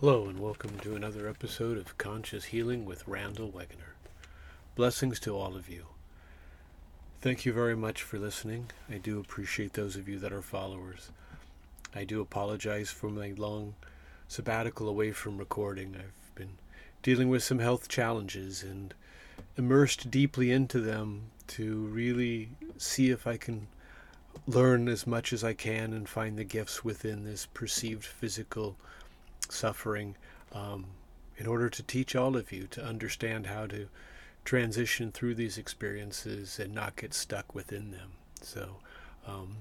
Hello, and welcome to another episode of Conscious Healing with Randall Wegener. Blessings to all of you. Thank you very much for listening. I do appreciate those of you that are followers. I do apologize for my long sabbatical away from recording. I've been dealing with some health challenges and immersed deeply into them to really see if I can learn as much as I can and find the gifts within this perceived physical suffering um, in order to teach all of you to understand how to transition through these experiences and not get stuck within them. So um,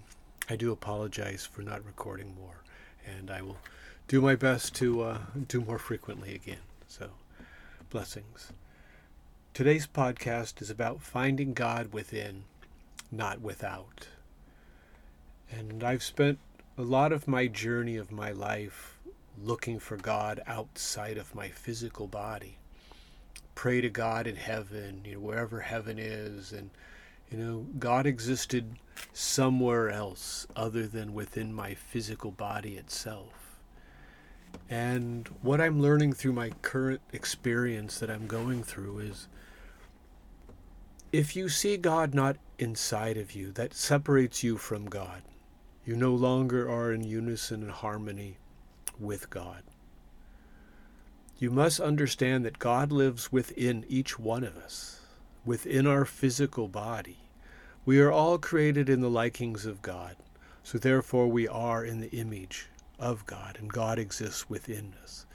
I do apologize for not recording more, and I will do my best to uh, do more frequently again. So blessings. Today's podcast is about finding God within, not without. And I've spent a lot of my journey of my life looking for God outside of my physical body. Pray to God in heaven, you know, wherever heaven is, and you know, God existed somewhere else other than within my physical body itself. And what I'm learning through my current experience that I'm going through is if you see God not inside of you, that separates you from God. You no longer are in unison and harmony with God. You must understand that God lives within each one of us, within our physical body. We are all created in the likings of God, so therefore we are in the image of God, and God exists within us.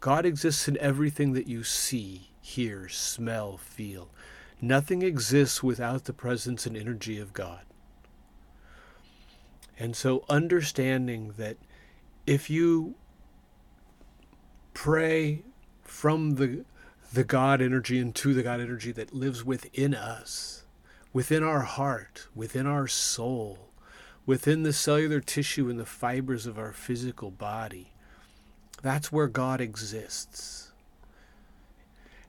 God exists in everything that you see, hear, smell, feel. Nothing exists without the presence and energy of God. And so, understanding that if you pray from the the God energy and to the God energy that lives within us, within our heart, within our soul, within the cellular tissue and the fibers of our physical body. That's where God exists.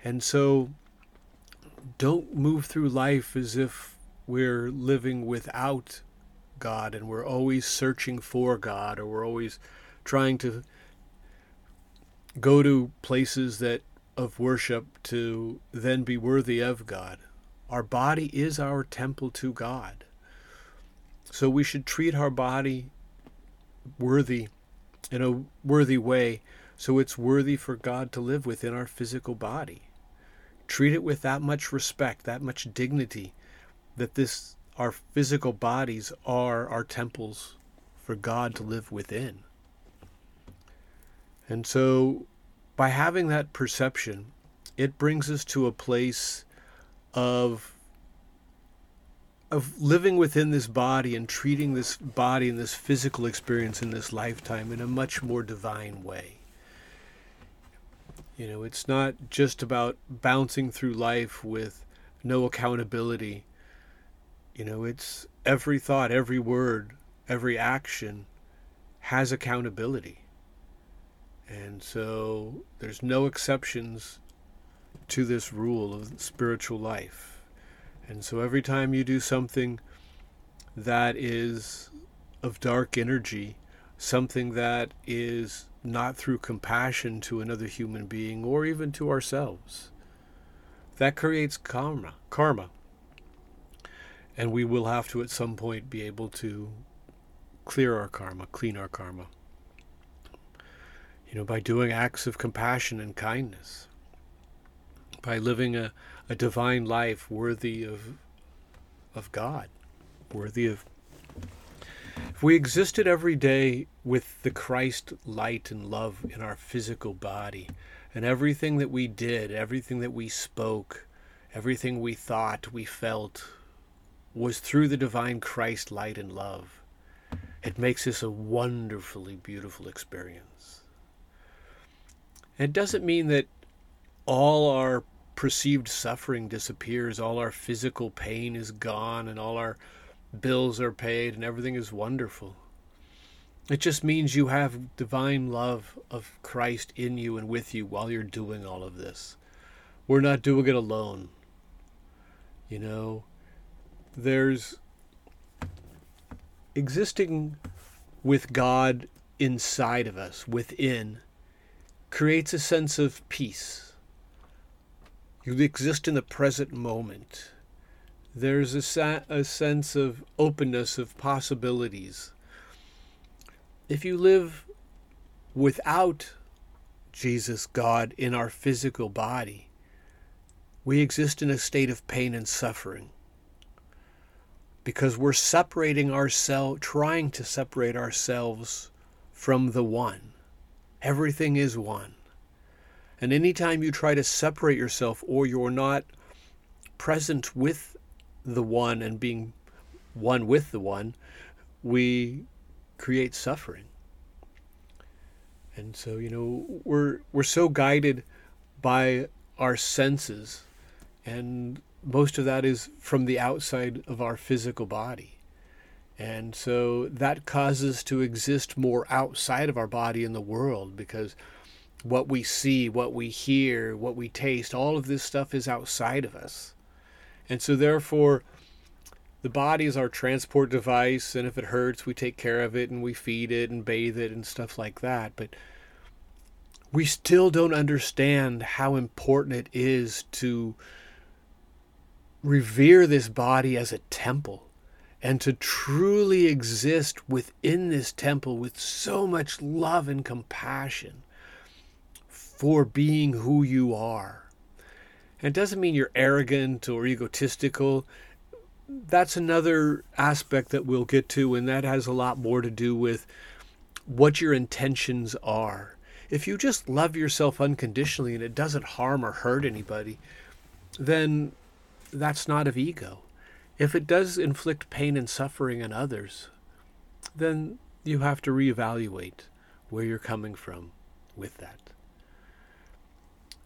And so don't move through life as if we're living without God and we're always searching for God or we're always trying to go to places that of worship to then be worthy of God. Our body is our temple to God. So we should treat our body worthy in a worthy way so it's worthy for God to live within our physical body. Treat it with that much respect, that much dignity that this our physical bodies are our temples for God to live within. And so, by having that perception, it brings us to a place of of living within this body and treating this body and this physical experience in this lifetime in a much more divine way. You know, it's not just about bouncing through life with no accountability. You know, it's every thought, every word, every action has accountability. And so there's no exceptions to this rule of spiritual life. And so every time you do something that is of dark energy, something that is not through compassion to another human being or even to ourselves, that creates karma. Karma. And we will have to at some point be able to clear our karma, clean our karma you know, by doing acts of compassion and kindness, by living a, a divine life worthy of, of God, worthy of. If we existed every day with the Christ light and love in our physical body, and everything that we did, everything that we spoke, everything we thought, we felt, was through the divine Christ light and love, it makes this a wonderfully beautiful experience. It doesn't mean that all our perceived suffering disappears, all our physical pain is gone, and all our bills are paid, and everything is wonderful. It just means you have divine love of Christ in you and with you while you're doing all of this. We're not doing it alone. You know, there's existing with God inside of us, within creates a sense of peace. You exist in the present moment. There's a, sa- a sense of openness of possibilities. If you live without Jesus, God, in our physical body, we exist in a state of pain and suffering because we're separating ourselves, trying to separate ourselves from the one. Everything is one. And anytime you try to separate yourself or you're not present with the one and being one with the one, we create suffering. And so, you know, we're we're so guided by our senses and most of that is from the outside of our physical body. And so that causes us to exist more outside of our body in the world because what we see, what we hear, what we taste, all of this stuff is outside of us. And so therefore the body is our transport device and if it hurts we take care of it and we feed it and bathe it and stuff like that. But we still don't understand how important it is to revere this body as a temple and to truly exist within this temple with so much love and compassion for being who you are. And it doesn't mean you're arrogant or egotistical. That's another aspect that we'll get to, and that has a lot more to do with what your intentions are. If you just love yourself unconditionally and it doesn't harm or hurt anybody, then that's not of ego. If it does inflict pain and suffering on others, then you have to reevaluate where you're coming from with that.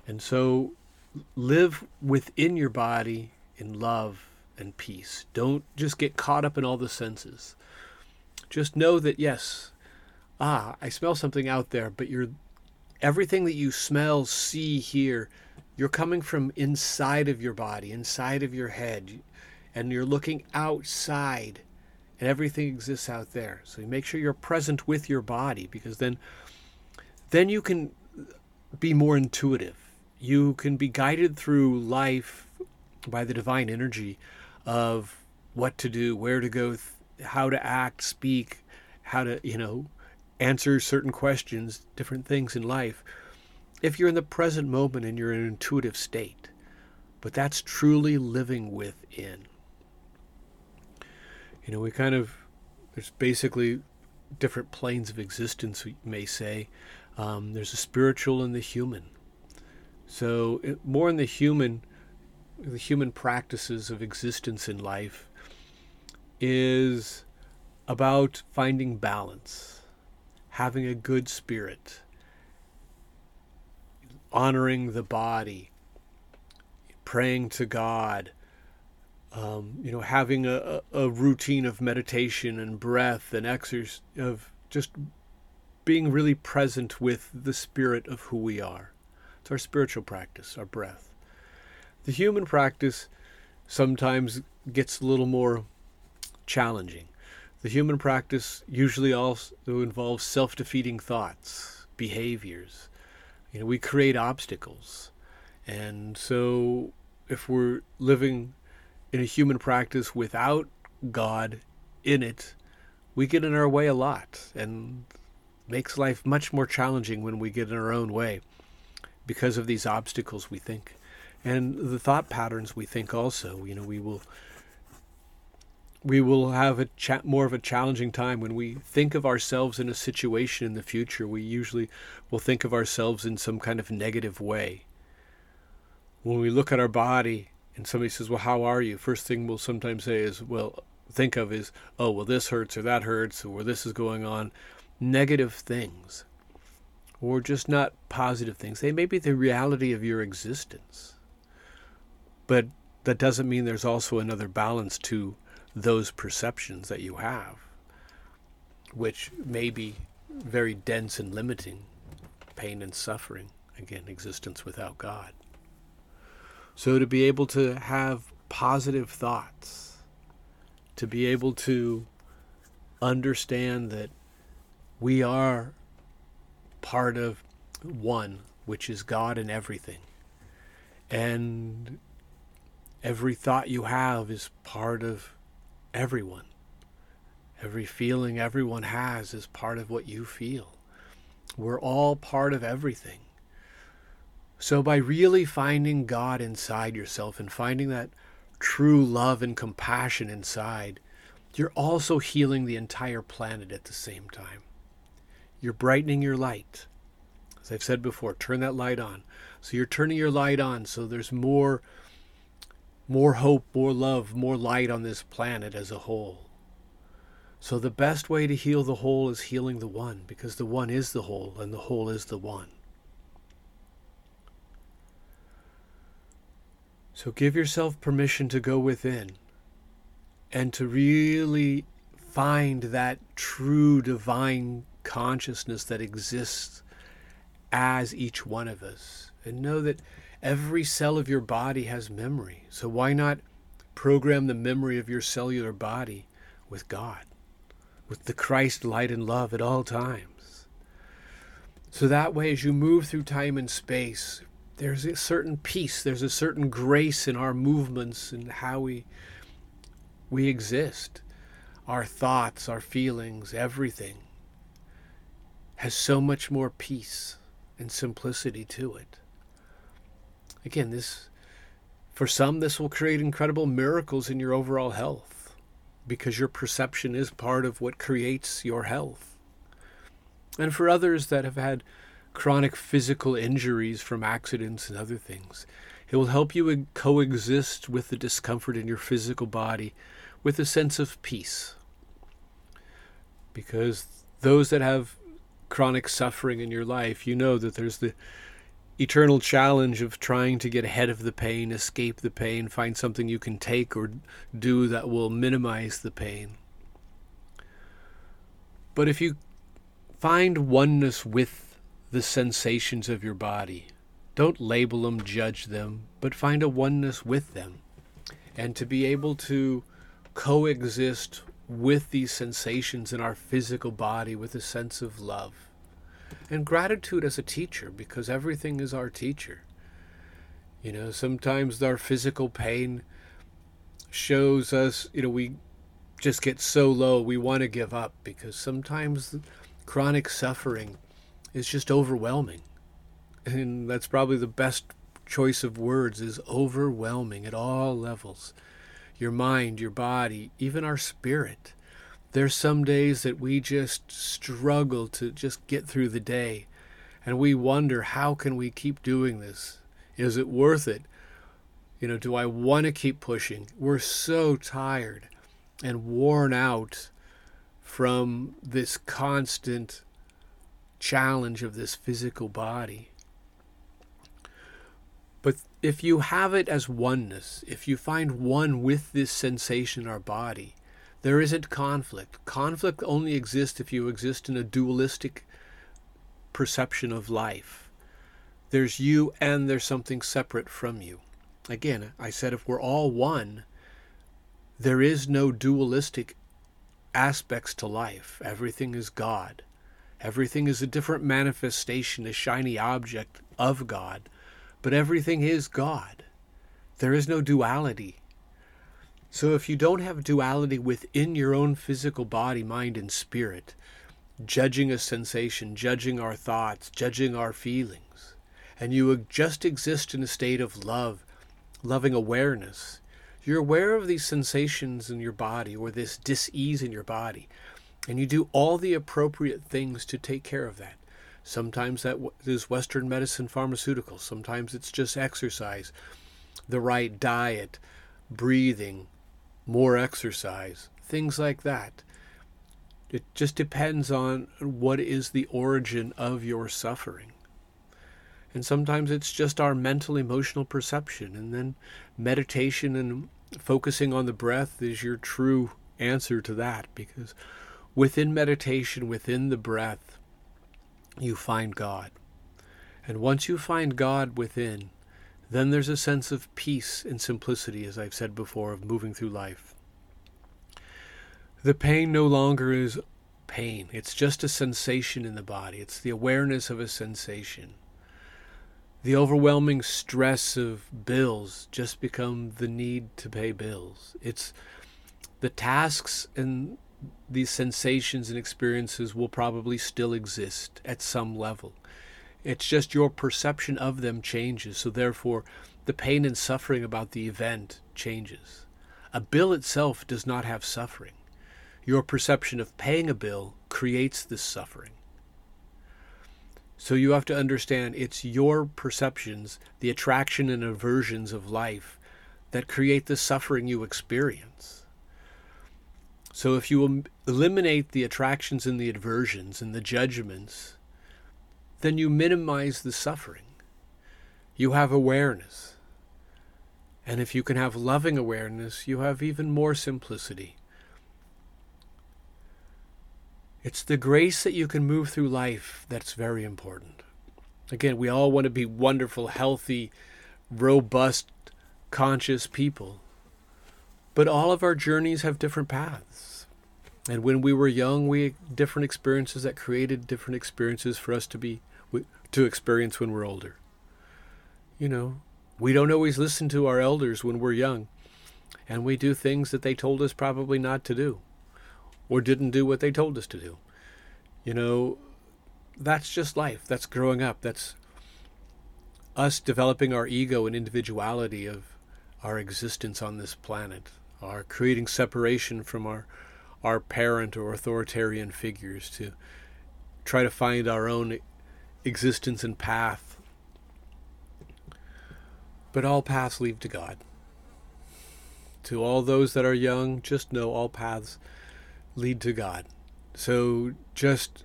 And so live within your body in love and peace. Don't just get caught up in all the senses. Just know that yes, ah, I smell something out there, but you're everything that you smell, see, hear you're coming from inside of your body, inside of your head, and you're looking outside, and everything exists out there. So you make sure you're present with your body because then then you can be more intuitive. You can be guided through life by the divine energy of what to do, where to go, how to act, speak, how to, you know, answer certain questions, different things in life if you're in the present moment and you're in an intuitive state. But that's truly living within. You know, we kind of, there's basically different planes of existence, we may say. Um, there's a spiritual and the human. So, it, more in the human, the human practices of existence in life is about finding balance, having a good spirit, honoring the body, praying to God, um, you know, having a, a routine of meditation and breath and exercise, of just being really present with the spirit of who we are. It's our spiritual practice, our breath. The human practice sometimes gets a little more challenging. The human practice usually also involves self defeating thoughts, behaviors, you know, we create obstacles. And so if we're living in a human practice without God in it, we get in our way a lot and makes life much more challenging when we get in our own way because of these obstacles we think and the thought patterns we think also you know we will we will have a cha- more of a challenging time when we think of ourselves in a situation in the future. We usually will think of ourselves in some kind of negative way. When we look at our body and somebody says, "Well, how are you?" First thing we'll sometimes say is, "Well, think of is, oh, well, this hurts or that hurts or this is going on." Negative things, or just not positive things. They may be the reality of your existence, but that doesn't mean there's also another balance to those perceptions that you have, which may be very dense and limiting pain and suffering, again, existence without God. So to be able to have positive thoughts, to be able to understand that we are part of one, which is God in everything. And every thought you have is part of everyone. Every feeling everyone has is part of what you feel. We're all part of everything. So, by really finding God inside yourself and finding that true love and compassion inside, you're also healing the entire planet at the same time. You're brightening your light. As I've said before, turn that light on. So you're turning your light on so there's more more hope, more love, more light on this planet as a whole. So the best way to heal the whole is healing the one because the one is the whole and the whole is the one. So give yourself permission to go within and to really find that true divine consciousness that exists as each one of us. And know that every cell of your body has memory. So why not program the memory of your cellular body with God, with the Christ light and love at all times? So that way, as you move through time and space, there's a certain peace, there's a certain grace in our movements and how we we exist. Our thoughts, our feelings, everything has so much more peace and simplicity to it. Again, this for some this will create incredible miracles in your overall health because your perception is part of what creates your health. And for others that have had chronic physical injuries from accidents and other things, it will help you coexist with the discomfort in your physical body with a sense of peace. Because those that have chronic suffering in your life, you know that there's the eternal challenge of trying to get ahead of the pain, escape the pain, find something you can take or do that will minimize the pain. But if you find oneness with the sensations of your body, don't label them, judge them, but find a oneness with them. And to be able to coexist with these sensations in our physical body with a sense of love and gratitude as a teacher because everything is our teacher. You know, sometimes our physical pain shows us, you know, we just get so low we want to give up because sometimes chronic suffering is just overwhelming. And that's probably the best choice of words is overwhelming at all levels. Your mind, your body, even our spirit. There's some days that we just struggle to just get through the day and we wonder how can we keep doing this? Is it worth it? You know, do I want to keep pushing? We're so tired and worn out from this constant challenge of this physical body. But if you have it as oneness, if you find one with this sensation our body, there isn't conflict. Conflict only exists if you exist in a dualistic perception of life. There's you and there's something separate from you. Again, I said if we're all one, there is no dualistic aspects to life. Everything is God. Everything is a different manifestation, a shiny object of God. But everything is God. There is no duality. So if you don't have duality within your own physical body, mind, and spirit, judging a sensation, judging our thoughts, judging our feelings, and you just exist in a state of love, loving awareness, you're aware of these sensations in your body or this dis-ease in your body, and you do all the appropriate things to take care of that. Sometimes that is Western medicine pharmaceuticals. Sometimes it's just exercise, the right diet, breathing, more exercise, things like that. It just depends on what is the origin of your suffering. And sometimes it's just our mental emotional perception. And then meditation and focusing on the breath is your true answer to that because within meditation, within the breath, you find God. And once you find God within, then there's a sense of peace and simplicity, as I've said before, of moving through life. The pain no longer is pain. It's just a sensation in the body, it's the awareness of a sensation. The overwhelming stress of bills just become the need to pay bills. It's the tasks and these sensations and experiences will probably still exist at some level. It's just your perception of them changes, so therefore the pain and suffering about the event changes. A bill itself does not have suffering. Your perception of paying a bill creates this suffering. So you have to understand it's your perceptions, the attraction and aversions of life, that create the suffering you experience. So if you eliminate the attractions and the aversions and the judgments, then you minimize the suffering. You have awareness. And if you can have loving awareness, you have even more simplicity. It's the grace that you can move through life that's very important. Again, we all want to be wonderful, healthy, robust, conscious people. But all of our journeys have different paths. And when we were young, we had different experiences that created different experiences for us to be to experience when we're older. You know, we don't always listen to our elders when we're young, and we do things that they told us probably not to do or didn't do what they told us to do. You know, that's just life. That's growing up. That's us developing our ego and individuality of our existence on this planet are creating separation from our our parent or authoritarian figures to try to find our own existence and path. But all paths lead to God. To all those that are young, just know all paths lead to God. So just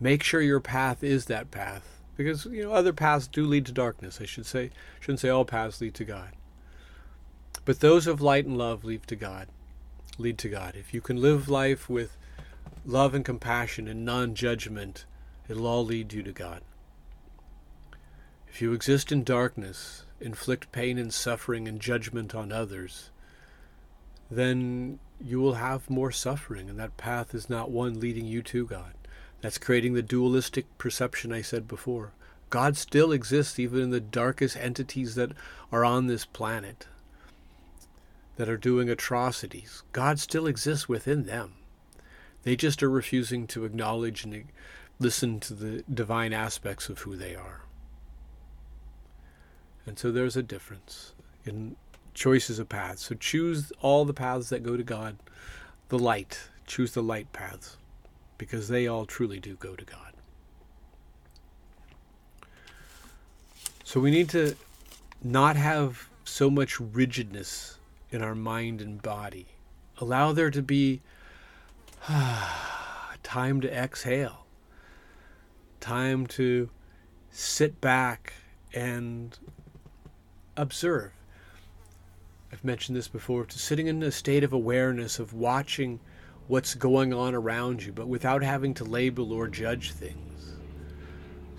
make sure your path is that path. Because you know other paths do lead to darkness. I should say shouldn't say all paths lead to God. But those of light and love lead to God. Lead to God. If you can live life with love and compassion and non judgment, it'll all lead you to God. If you exist in darkness, inflict pain and suffering and judgment on others, then you will have more suffering, and that path is not one leading you to God. That's creating the dualistic perception I said before. God still exists even in the darkest entities that are on this planet that are doing atrocities. God still exists within them. They just are refusing to acknowledge and listen to the divine aspects of who they are. And so there's a difference in choices of paths. So choose all the paths that go to God, the light. Choose the light paths because they all truly do go to God. So we need to not have so much rigidness in our mind and body. Allow there to be time to exhale, time to sit back and observe. I've mentioned this before, to sitting in a state of awareness of watching what's going on around you, but without having to label or judge things.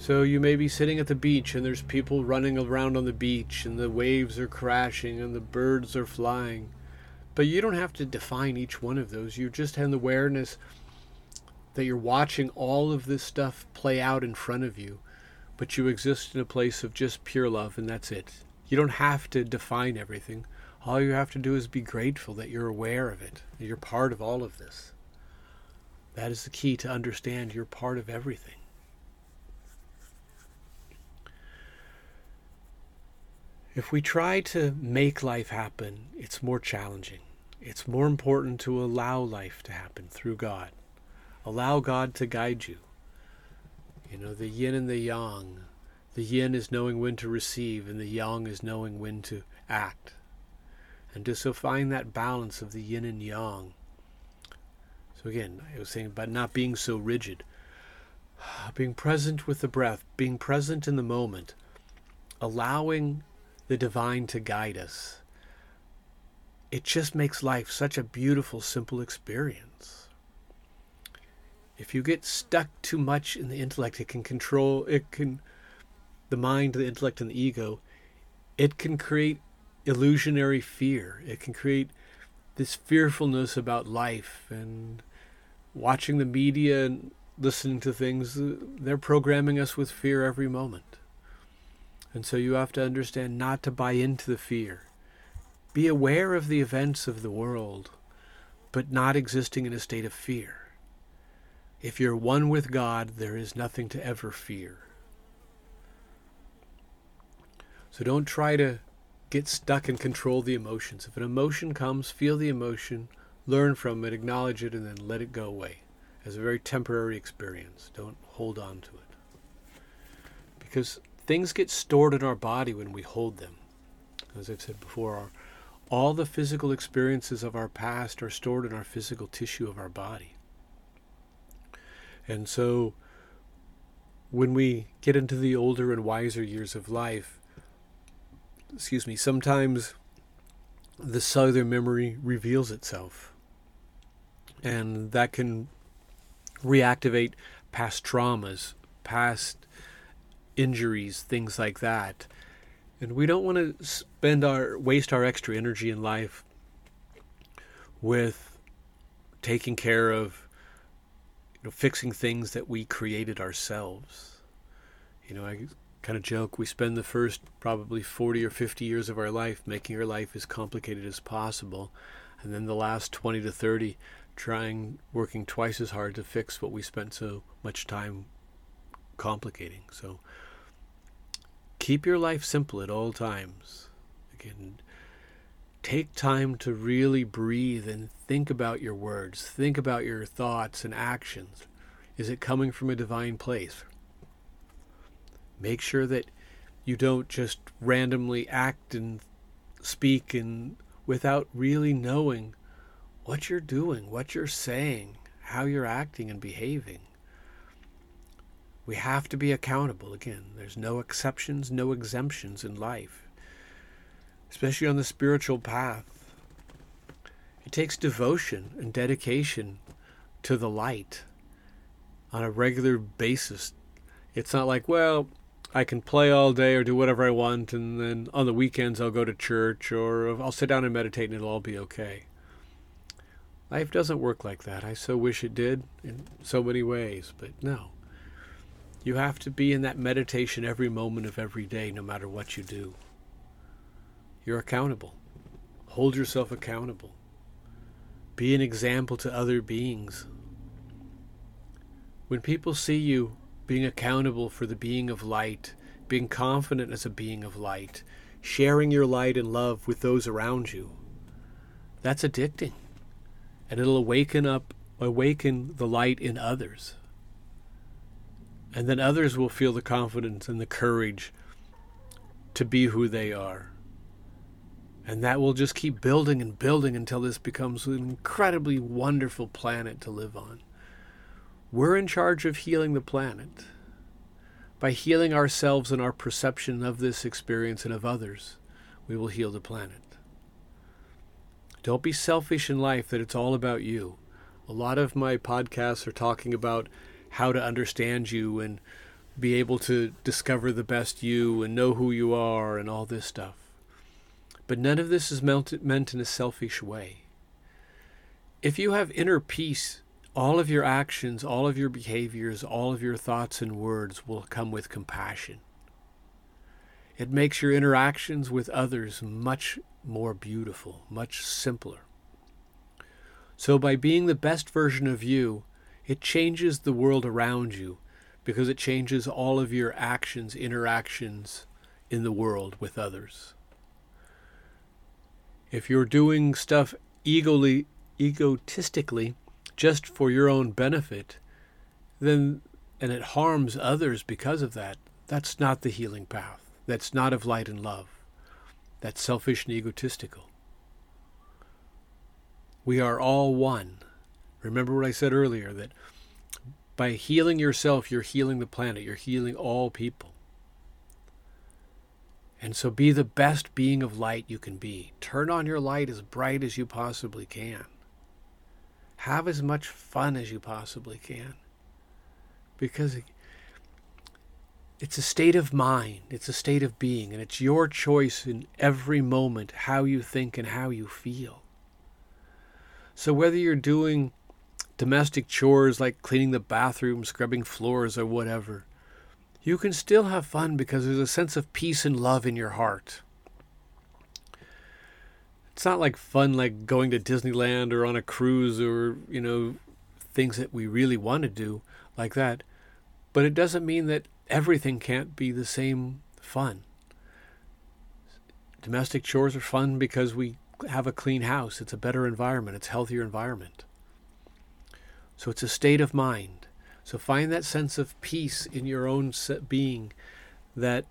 So you may be sitting at the beach and there's people running around on the beach and the waves are crashing and the birds are flying. But you don't have to define each one of those. You just have the awareness that you're watching all of this stuff play out in front of you, but you exist in a place of just pure love and that's it. You don't have to define everything. All you have to do is be grateful that you're aware of it, you're part of all of this. That is the key to understand you're part of everything. If we try to make life happen, it's more challenging. It's more important to allow life to happen through God. Allow God to guide you. You know, the yin and the yang. The yin is knowing when to receive, and the yang is knowing when to act. And to so find that balance of the yin and yang. So again, I was saying about not being so rigid. Being present with the breath, being present in the moment, allowing the divine to guide us. It just makes life such a beautiful, simple experience. If you get stuck too much in the intellect, it can control, it can, the mind, the intellect, and the ego, it can create illusionary fear. It can create this fearfulness about life and watching the media and listening to things, uh, they're programming us with fear every moment. And so you have to understand not to buy into the fear. Be aware of the events of the world, but not existing in a state of fear. If you're one with God, there is nothing to ever fear. So don't try to get stuck and control the emotions. If an emotion comes, feel the emotion, learn from it, acknowledge it, and then let it go away as a very temporary experience. Don't hold on to it. Because things get stored in our body when we hold them. As I've said before, our, all the physical experiences of our past are stored in our physical tissue of our body. And so when we get into the older and wiser years of life, excuse me, sometimes the cellular memory reveals itself. And that can reactivate past traumas, past injuries, things like that. And we don't want to spend our waste our extra energy in life with taking care of you know fixing things that we created ourselves. You know, I kind of joke we spend the first probably 40 or 50 years of our life making our life as complicated as possible and then the last 20 to 30 trying working twice as hard to fix what we spent so much time complicating. So keep your life simple at all times. Again take time to really breathe and think about your words. Think about your thoughts and actions. Is it coming from a divine place? Make sure that you don't just randomly act and speak and without really knowing what you're doing, what you're saying, how you're acting and behaving. We have to be accountable again. There's no exceptions, no exemptions in life, especially on the spiritual path. It takes devotion and dedication to the light on a regular basis. It's not like, well, I can play all day or do whatever I want, and then on the weekends I'll go to church or I'll sit down and meditate and it'll all be okay. Life doesn't work like that. I so wish it did in so many ways, but no. You have to be in that meditation every moment of every day, no matter what you do. You're accountable. Hold yourself accountable. Be an example to other beings. When people see you being accountable for the being of light, being confident as a being of light, sharing your light and love with those around you. That's addicting. And it'll awaken up awaken the light in others. And then others will feel the confidence and the courage to be who they are. And that will just keep building and building until this becomes an incredibly wonderful planet to live on. We're in charge of healing the planet. By healing ourselves and our perception of this experience and of others, we will heal the planet. Don't be selfish in life that it's all about you. A lot of my podcasts are talking about how to understand you and be able to discover the best you and know who you are and all this stuff. But none of this is meant, in a selfish way. If you have inner peace all of your actions, all of your behaviors, all of your thoughts and words will come with compassion. It makes your interactions with others much more beautiful, much simpler. So, by being the best version of you, it changes the world around you because it changes all of your actions, interactions in the world with others. If you're doing stuff egotistically, just for your own benefit, then and it harms others because of that, that's not the healing path. That's not of light and love. That's selfish and egotistical. We are all one. Remember what I said earlier that by healing yourself, you're healing the planet, you're healing all people. And so be the best being of light you can be. Turn on your light as bright as you possibly can. Have as much fun as you possibly can. Because it's a state of mind, it's a state of being, and it's your choice in every moment how you think and how you feel. So whether you're doing domestic chores like cleaning the bathroom, scrubbing floors, or whatever, you can still have fun because there's a sense of peace and love in your heart. It's not like fun like going to Disneyland or on a cruise or, you know, things that we really want to do like that. But it doesn't mean that everything can't be the same fun. Domestic chores are fun because we have a clean house. It's a better environment. It's a healthier environment. So it's a state of mind. So find that sense of peace in your own being that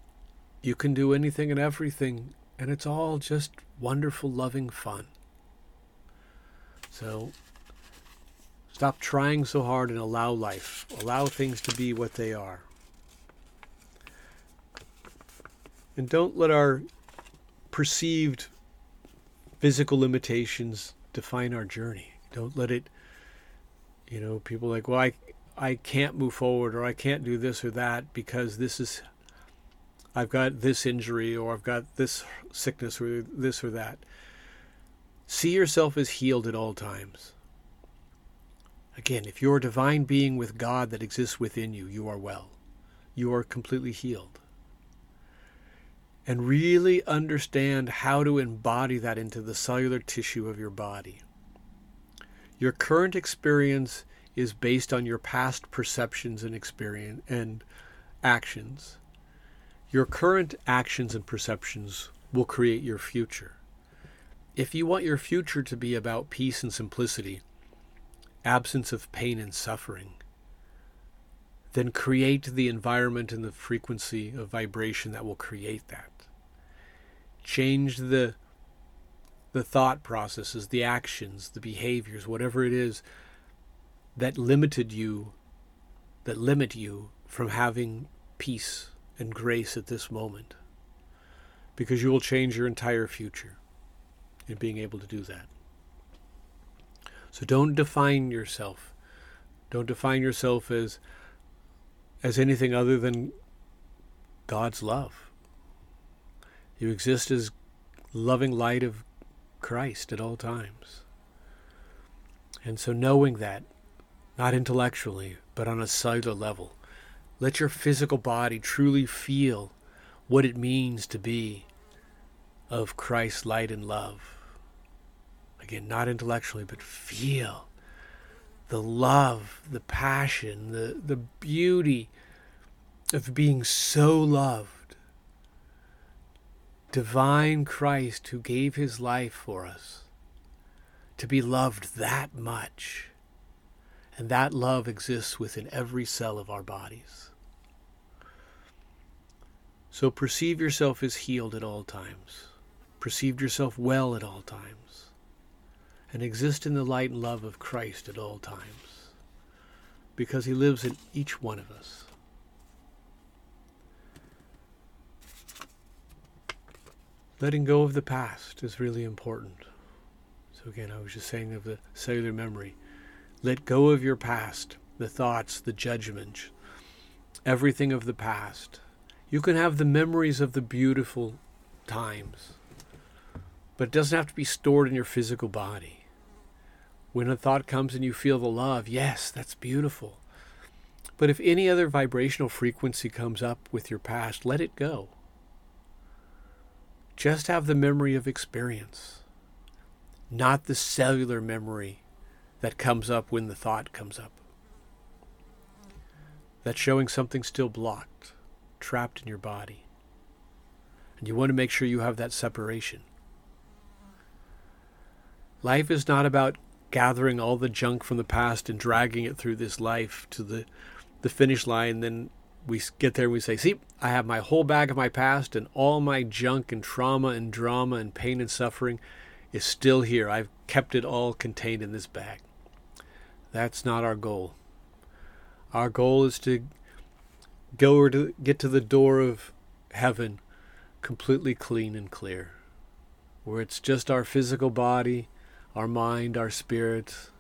you can do anything and everything, and it's all just wonderful, loving fun. So stop trying so hard and allow life, allow things to be what they are. And don't let our perceived physical limitations define our journey. Don't let it, you know, people like, well, I, I can't move forward or I can't do this or that because this is, I've got this injury or I've got this sickness or this or that. See yourself as healed at all times. Again, if you're a divine being with God that exists within you, you are well. You are completely healed and really understand how to embody that into the cellular tissue of your body. Your current experience is based on your past perceptions and experience and actions. Your current actions and perceptions will create your future. If you want your future to be about peace and simplicity, absence of pain and suffering, then create the environment and the frequency of vibration that will create that. Change the the thought processes, the actions, the behaviors, whatever it is that limited you, that limit you from having peace and grace at this moment. Because you will change your entire future in being able to do that. So don't define yourself. Don't define yourself as as anything other than God's love. You exist as loving light of Christ at all times. And so, knowing that, not intellectually, but on a cellular level, let your physical body truly feel what it means to be of Christ's light and love. Again, not intellectually, but feel the love, the passion, the, the beauty of being so loved. Divine Christ who gave his life for us to be loved that much. And that love exists within every cell of our bodies. So perceive yourself as healed at all times. Perceive yourself well at all times and exist in the light and love of Christ at all times, because He lives in each one of us. Letting go of the past is really important. So, again, I was just saying of the cellular memory. Let go of your past, the thoughts, the judgments, everything of the past. You can have the memories of the beautiful times, but it doesn't have to be stored in your physical body. When a thought comes and you feel the love, yes, that's beautiful. But if any other vibrational frequency comes up with your past, let it go. Just have the memory of experience, not the cellular memory that comes up when the thought comes up. That's showing something still blocked, trapped in your body. And you want to make sure you have that separation. Life is not about gathering all the junk from the past and dragging it through this life to the the finish line then we get there and we say see i have my whole bag of my past and all my junk and trauma and drama and pain and suffering is still here i've kept it all contained in this bag that's not our goal our goal is to go or to get to the door of heaven completely clean and clear where it's just our physical body our mind, our spirit,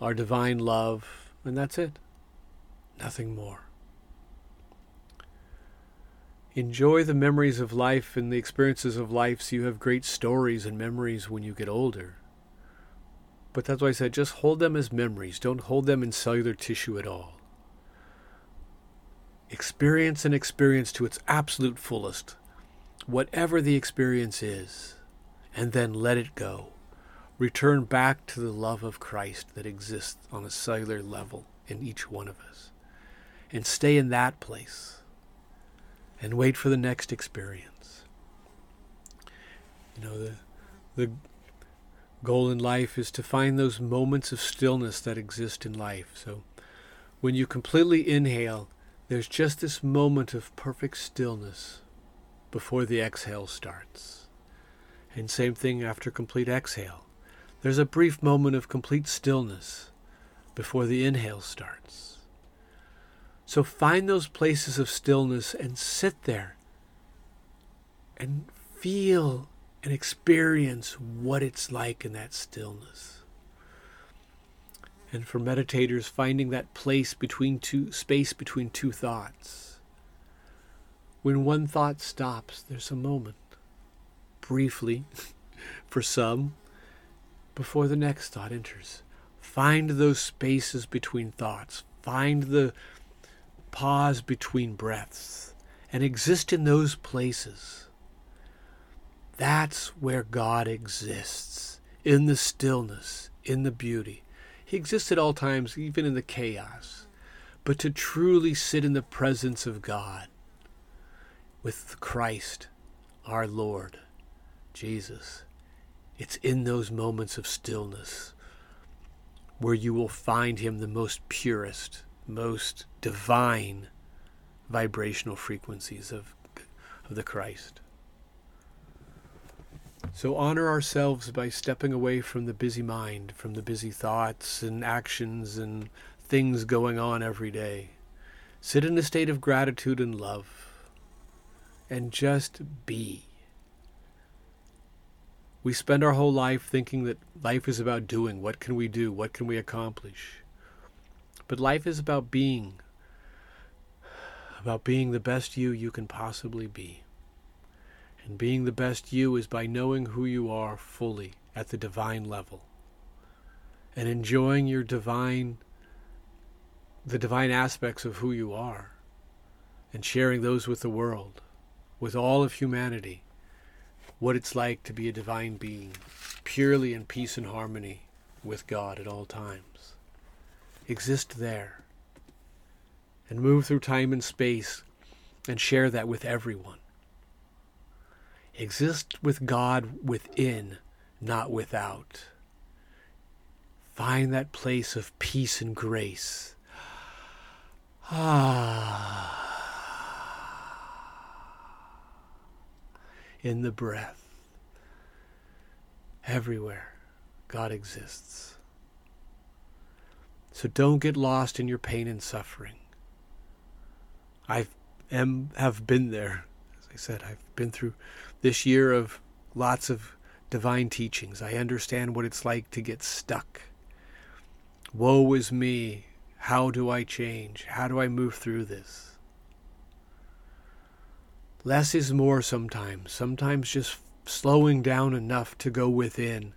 our divine love, and that's it. Nothing more. Enjoy the memories of life and the experiences of life so you have great stories and memories when you get older. But that's why I said just hold them as memories. Don't hold them in cellular tissue at all. Experience and experience to its absolute fullest, whatever the experience is, and then let it go. Return back to the love of Christ that exists on a cellular level in each one of us. And stay in that place and wait for the next experience. You know, the, the goal in life is to find those moments of stillness that exist in life. So when you completely inhale, there's just this moment of perfect stillness before the exhale starts. And same thing after complete exhale. There's a brief moment of complete stillness before the inhale starts. So find those places of stillness and sit there and feel and experience what it's like in that stillness. And for meditators, finding that place between two space between two thoughts. When one thought stops, there's a moment, briefly, for some, before the next thought enters. Find those spaces between thoughts. Find the pause between breaths and exist in those places. That's where God exists, in the stillness, in the beauty. He exists at all times, even in the chaos. But to truly sit in the presence of God with Christ, our Lord, Jesus, it's in those moments of stillness where you will find Him the most purest, most divine vibrational frequencies of, of the Christ. So honor ourselves by stepping away from the busy mind, from the busy thoughts and actions and things going on every day. Sit in a state of gratitude and love and just be. We spend our whole life thinking that life is about doing. What can we do? What can we accomplish? But life is about being, about being the best you you can possibly be. And being the best you is by knowing who you are fully at the divine level. And enjoying your divine the divine aspects of who you are. And sharing those with the world with all of humanity what it's like to be a divine being purely in peace and harmony with God at all times exist there and move through time and space and share that with everyone Exist with God within, not without. Find that place of peace and grace. Ah. In the breath. Everywhere, God exists. So don't get lost in your pain and suffering. I am have been there. As I said, I've been through this year of lots of divine teachings. I understand what it's like to get stuck. Woe is me. How do I change? How do I move through this? Less is more sometimes. Sometimes just slowing down enough to go within,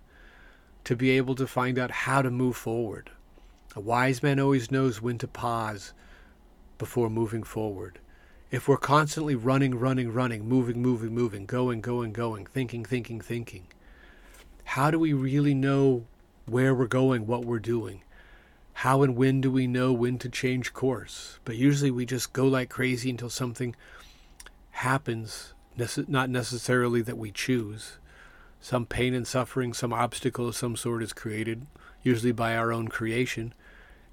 to be able to find out how to move forward. A wise man always knows when to pause before moving forward if we're constantly running, running, running, moving, moving, moving, going, going, going, thinking, thinking, thinking, how do we really know where we're going, what we're doing? How and when do we know when to change course? But usually we just go like crazy until something happens, not necessarily that we choose. Some pain and suffering, some obstacle of some sort is created, usually by our own creation,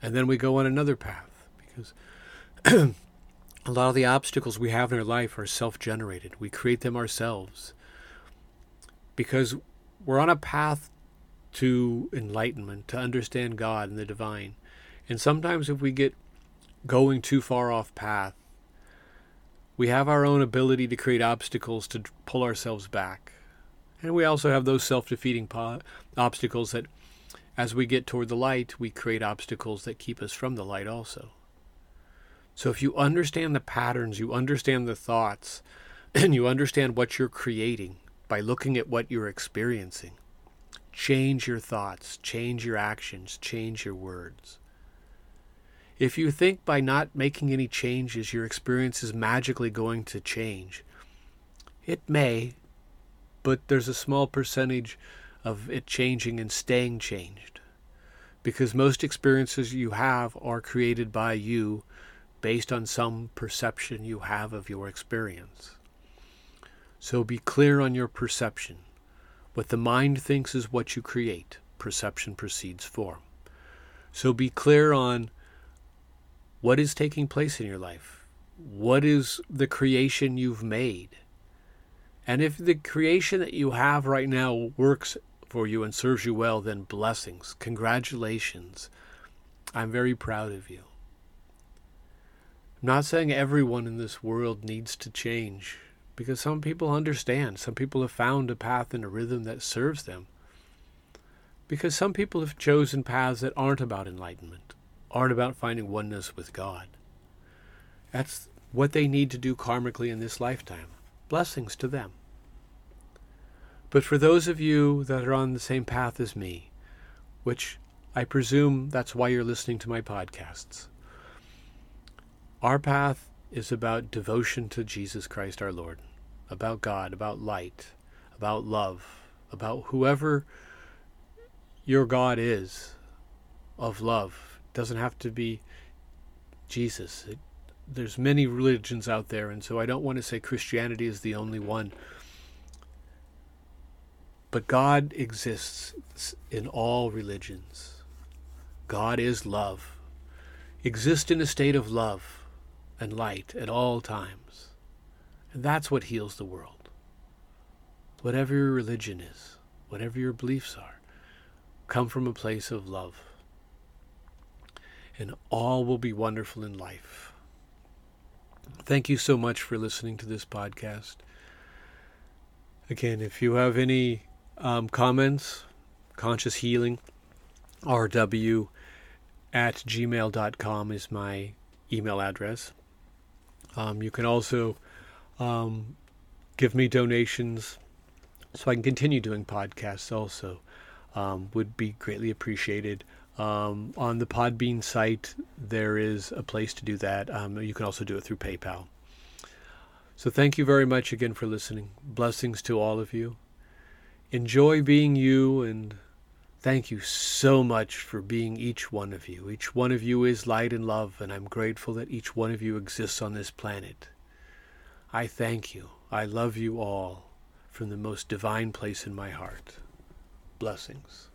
and then we go on another path because a lot of the obstacles we have in our life are self generated. We create them ourselves because we're on a path to enlightenment, to understand God and the divine. And sometimes if we get going too far off path, we have our own ability to create obstacles to pull ourselves back. And we also have those self defeating po- obstacles that, as we get toward the light, we create obstacles that keep us from the light also. So if you understand the patterns, you understand the thoughts, and you understand what you're creating by looking at what you're experiencing, change your thoughts, change your actions, change your words. If you think by not making any changes your experience is magically going to change, it may, but there's a small percentage of it changing and staying changed. Because most experiences you have are created by you based on some perception you have of your experience. So be clear on your perception. What the mind thinks is what you create. Perception precedes form. So be clear on what is taking place in your life. What is the creation you've made? And if the creation that you have right now works for you and serves you well, then blessings. Congratulations. I'm very proud of you. I'm not saying everyone in this world needs to change, because some people understand. Some people have found a path and a rhythm that serves them. Because some people have chosen paths that aren't about enlightenment, aren't about finding oneness with God. That's what they need to do karmically in this lifetime. Blessings to them. But for those of you that are on the same path as me, which I presume that's why you're listening to my podcasts, our path is about devotion to Jesus Christ our Lord, about God, about light, about love, about whoever your God is of love. It doesn't have to be Jesus. It, there's many religions out there, and so I don't want to say Christianity is the only one. But God exists in all religions. God is love. Exist in a state of love and light at all times. And that's what heals the world. Whatever your religion is, whatever your beliefs are, come from a place of love. And all will be wonderful in life. Thank you so much for listening to this podcast. Again, if you have any um, comments, conscious healing, rw at gmail.com is my email address. Um, you can also um, give me donations so I can continue doing podcasts also. Um, would be greatly appreciated. Um, on the Podbean site, there is a place to do that. Um, you can also do it through PayPal. So thank you very much again for listening. Blessings to all of you. Enjoy being you and Thank you so much for being each one of you. Each one of you is light and love, and I'm grateful that each one of you exists on this planet. I thank you. I love you all from the most divine place in my heart. Blessings.